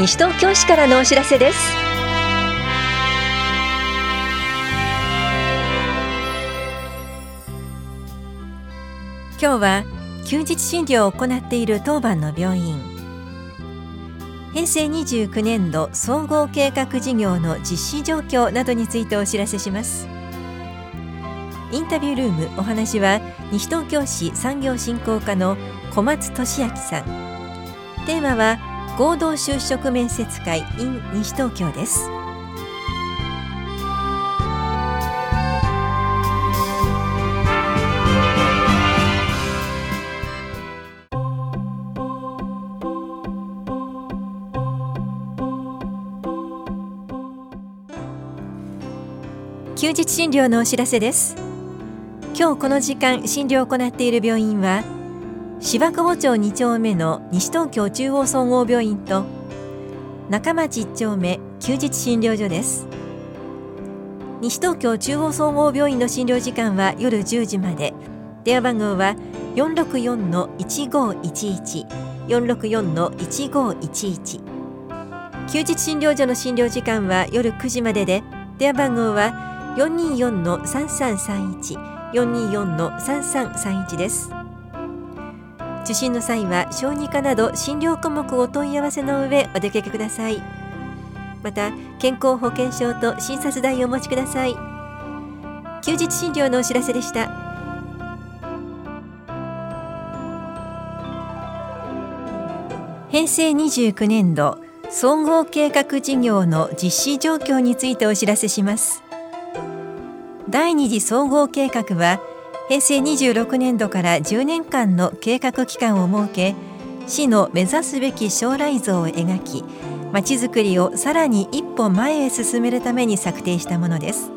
西東京市からのお知らせです。今日は休日診療を行っている当番の病院。平成29年度総合計画事業の実施状況などについてお知らせします。インタビュールームお話は西東京市産業振興課の小松俊明さん。テーマは合同就職面接会 in 西東京です。休日診療のお知らせです。今日この時間診療を行っている病院は芝久保町2丁目の西東京中央総合病院と中町1丁目休日診療所です。西東京中央総合病院の診療時間は夜10時まで。電話番号は464-1511 464-1511休日診療所の診療時間は夜9時までで電話番号は424-3331 424-3331です。受診の際は小児科など診療科目をお問い合わせの上お出かけください。また健康保険証と診察代をお持ちください。休日診療のお知らせでした。平成29年度総合計画事業の実施状況についてお知らせします。第二次総合計画は平成26年度から10年間の計画期間を設け市の目指すべき将来像を描きまちづくりをさらに一歩前へ進めるために策定したものです。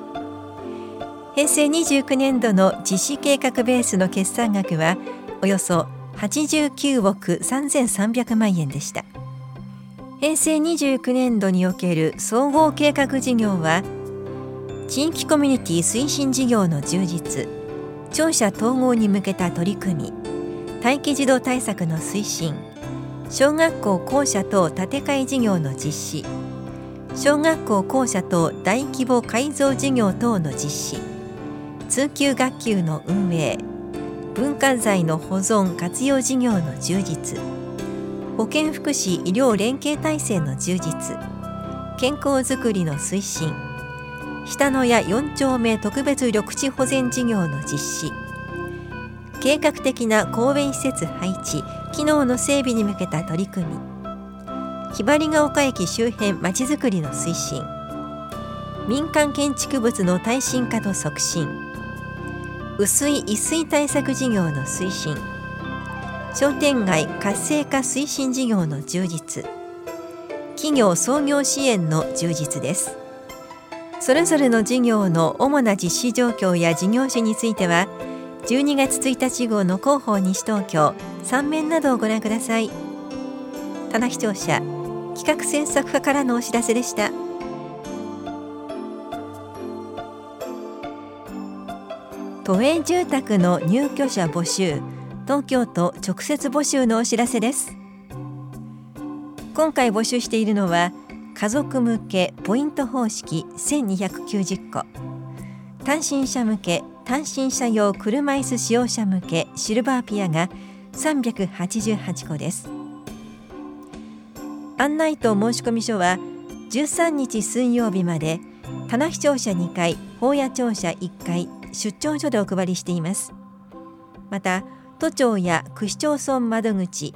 平成29年度の実施計画ベースの決算額はおよそ89億3300万円でした。平成29年度における総合計画事業は地域コミュニティ推進事業の充実庁舎統合に向けた取り組み待機児童対策の推進小学校校舎等建て替え事業の実施小学校校舎等大規模改造事業等の実施通級学級の運営文化財の保存活用事業の充実保健福祉医療連携体制の充実健康づくりの推進下野谷4丁目特別緑地保全事業の実施。計画的な公園施設配置機能の整備に向けた取り組み。ひばりが丘駅周辺まちづくりの推進。民間建築物の耐震化と促進。薄い一水対策事業の推進。商店街活性化推進事業の充実。企業創業支援の充実です。それぞれの事業の主な実施状況や事業種については12月1日号の広報西東京3面などをご覧ください。棚視聴者企画制作課からのお知らせでした。都営住宅の入居者募集東京都直接募集のお知らせです。今回募集しているのは家族向けポイント方式1290個単身者向け単身者用車椅子使用者向けシルバーピアが388個です。案内と申込書は13日水曜日まで棚視聴者2回法屋庁舎1回出張所でお配りしています。また都庁や区市町村窓口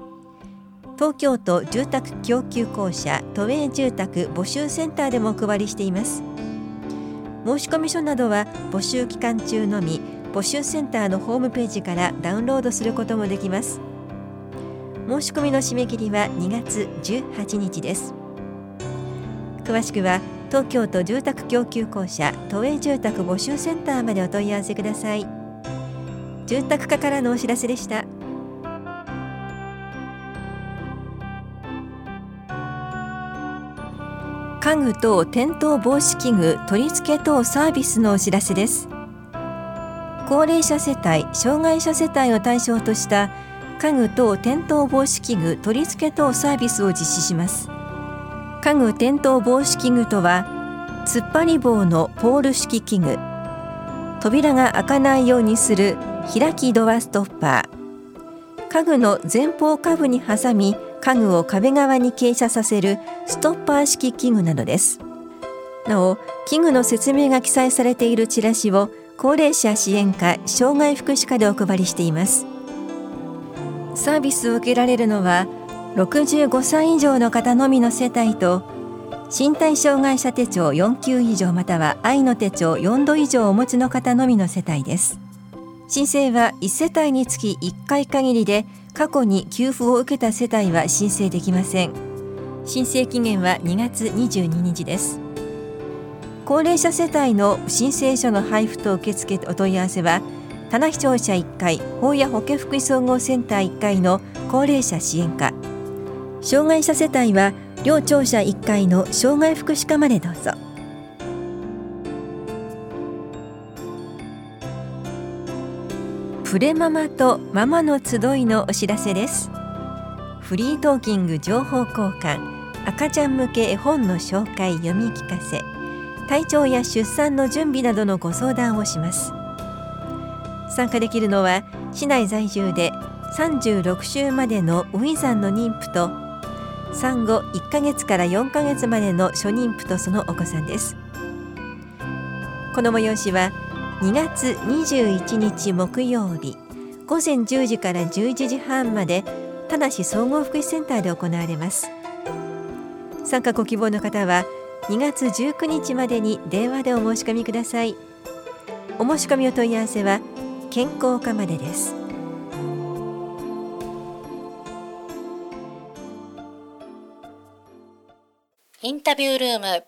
東京都住宅供給公社都営住宅募集センターでもお配りしています。申込書などは募集期間中のみ募集センターのホームページからダウンロードすることもできます。申し込みの締め切りは2月18日です。詳しくは東京都住宅供給公社都営住宅募集センターまでお問い合わせください。住宅課からのお知らせでした。家具等転倒防止器具取り付け等サービスのお知らせです。高齢者世帯障害者世帯を対象とした家具等転倒防止器具取り付け等サービスを実施します。家具転倒防止器具とは突っ張り棒のポール式器具。扉が開かないようにする開きドアストッパー。家具の前方下部に挟み家具を壁側に傾斜させるストッパー式器具などです。なお器具の説明が記載されているチラシを高齢者支援課障害福祉課でお配りしています。サービスを受けられるのは65歳以上の方のみの世帯と身体障害者手帳4級以上または愛の手帳4度以上お持ちの方のみの世帯です。申請は1世帯につき1回限りで過去に給付を受けた世帯は申請できません。申請期限は2月22日です。高齢者世帯の申請書の配布と受付お問い合わせは棚視聴者1階法や保健福祉総合センター1階の高齢者支援課。障害者世帯は両庁舎1階の障害福祉課までどうぞ。プレママとママの集いのお知らせです。フリートーキング情報交換赤ちゃん向け絵本の紹介読み聞かせ体調や出産の準備などのご相談をします。参加できるのは市内在住で36週までのウィザンの妊婦と産後1ヶ月から4ヶ月までの初妊婦とそのお子さんです。この催しは2月21日木曜日。午前10時から11時半まで田無総合福祉センターで行われます。参加ご希望の方は2月19日までに電話でお申し込みください。お申し込みお問い合わせは健康課までです。インタビュールーム。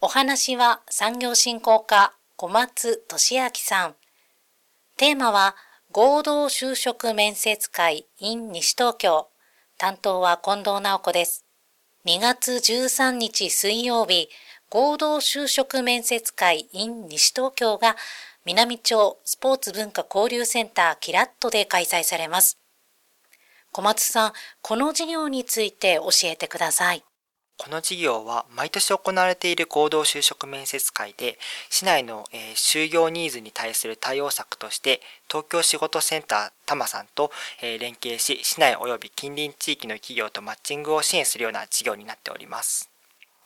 お話は産業振興課。小松俊明さんテーマは合同就職面接会 in 西東京担当は近藤直子です2月13日水曜日、合同就職面接会 in 西東京が南町スポーツ文化交流センターキラットで開催されます。小松さん、この事業について教えてください。この事業は毎年行われている合同就職面接会で市内の、え就業ニーズに対する対応策として東京仕事センター多摩さんと、え連携し市内及び近隣地域の企業とマッチングを支援するような事業になっております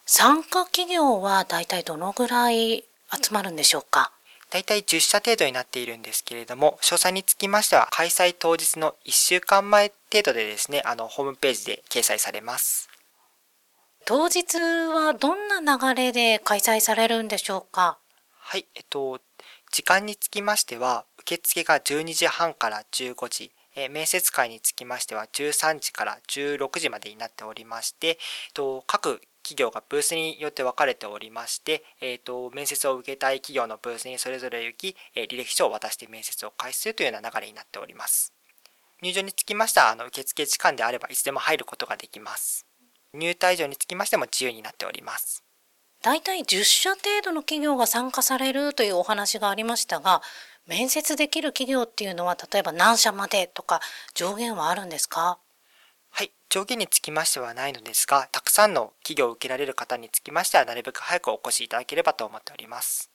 参加企業はだいたいどのぐらい集まるんでしょうか？大体10社程度になっているんですけれども、詳細につきましては、開催当日の1週間前程度でですね、あの、ホームページで掲載されます。当日はどんな流れで開催されるんでしょうか？はい、えっと、時間につきましては、受付が12時半から15時、え面接会につきましては13時から16時までになっておりまして、えっと、各企業がブースによって分かれておりまして、えっと、面接を受けたい企業のブースにそれぞれ行き、え履歴書を渡して面接を開始するというような流れになっております。入場につきましては、あの受付時間であればいつでも入ることができます。入退場につきましても自由になっております。大体10社程度の企業が参加されるというお話がありましたが、面接できる企業っていうのは例えば何社までとか上限はあるんですか？はい、上限につきましてはないのですが、たくさんの企業を受けられる方につきましてはなるべく早くお越しいただければと思っております。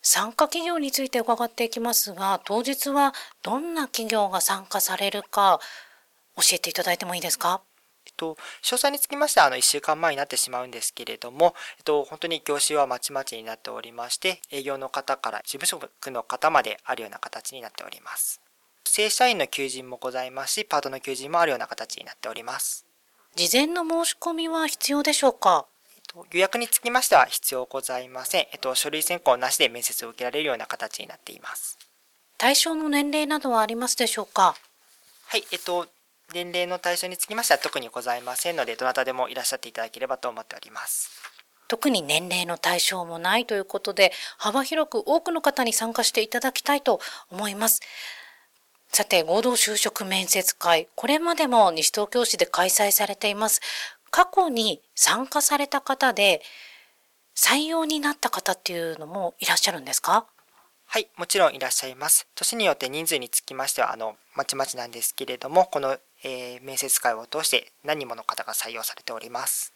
参加企業について伺っていきますが、当日はどんな企業が参加されるか教えていただいてもいいですか？と、詳細につきましては、あの、1週間前になってしまうんですけれども、えっと、本当に業種はまちまちになっておりまして、営業の方から事務職の方まであるような形になっております。正社員の求人もございますし、パートの求人もあるような形になっております。事前の申し込みは必要でしょうか？予約につきましては必要ございません。えっと、書類選考なしで面接を受けられるような形になっています。対象の年齢などはありますでしょうか？はい、えっと、年齢の対象につきましては特にございませんので、どなたでもいらっしゃっていただければと思っております。特に年齢の対象もないということで、幅広く多くの方に参加していただきたいと思います。さて、合同就職面接会、これまでも西東京市で開催されています。過去に参加された方で、採用になった方っていうのもいらっしゃるんですか？はい、もちろんいらっしゃいます。年によって人数につきましては、あの、まちまちなんですけれども、このえー、面接会を通して何人もの方が採用されております。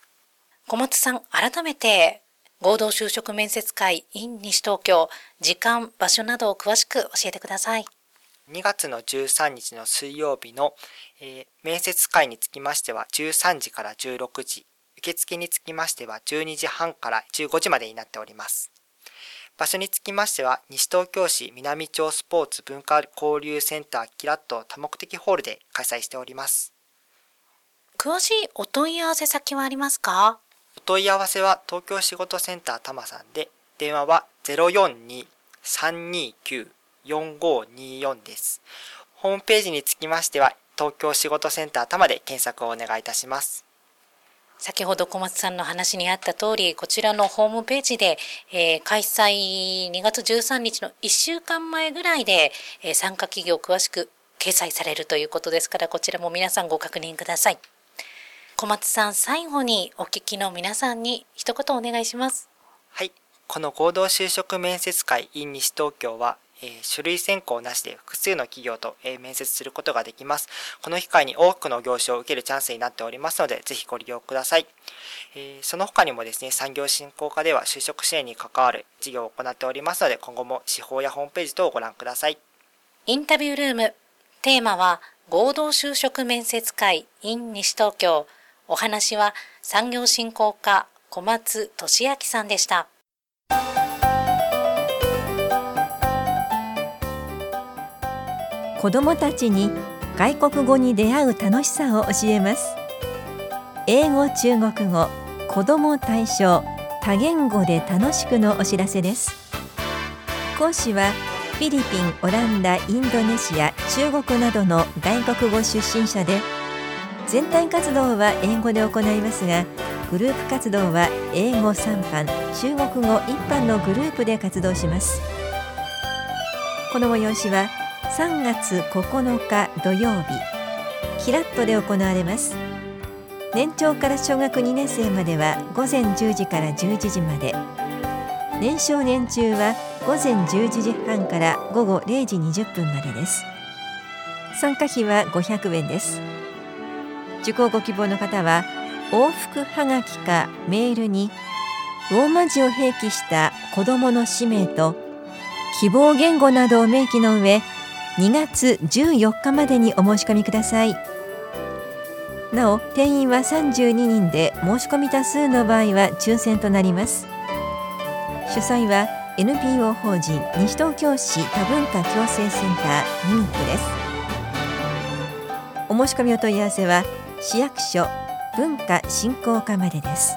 小松さん、改めて合同就職面接会 in 西東京、時間、場所などを詳しく教えてください。2月の13日の水曜日の、えー、面接会につきましては13時から16時、受付につきましては12時半から15時までになっております。場所につきましては、西東京市南町スポーツ文化交流センターキラット多目的ホールで開催しております。詳しいお問い合わせ先はありますか？お問い合わせは東京仕事センター多摩さんで、電話は042-329-4524です。ホームページにつきましては、東京仕事センター多摩で検索をお願いいたします。先ほど小松さんの話にあった通り、こちらのホームページで、えー、開催2月13日の1週間前ぐらいで、えー、参加企業詳しく掲載されるということですから、こちらも皆さんご確認ください。小松さん、最後にお聞きの皆さんに一言お願いします。はい。この合同就職面接会 in 西東京は、えー、書類選考なしで複数の企業と、え、面接することができます。この機会に多くの業種を受けるチャンスになっておりますので、ぜひご利用ください。え、その他にもですね、産業振興課では就職支援に関わる事業を行っておりますので、今後も司法やホームページ等をご覧ください。インタビュールーム。テーマは、合同就職面接会 in 西東京。お話は産業振興課小松俊明さんでした。子どもたちに外国語に出会う楽しさを教えます。英語中国語子ども対象多言語で楽しくのお知らせです。講師はフィリピン、オランダ、インドネシア、中国などの外国語出身者で全体活動は英語で行いますがグループ活動は英語3班中国語1班のグループで活動します。この催しは3月9日土曜日。キラットで行われます。年長から小学2年生までは午前10時から11時まで。年少年中は午前11時半から午後0時20分までです。参加費は500円です。受講ご希望の方は往復はがきかメールにローマ字を併記した子どもの氏名と希望言語などを明記の上2月14日までにお申し込みください。なお定員は32人で申し込み多数の場合は抽選となります。主催は NPO 法人西東京市多文化共生センターミミックです。お申し込みお問い合わせは市役所文化振興課までです。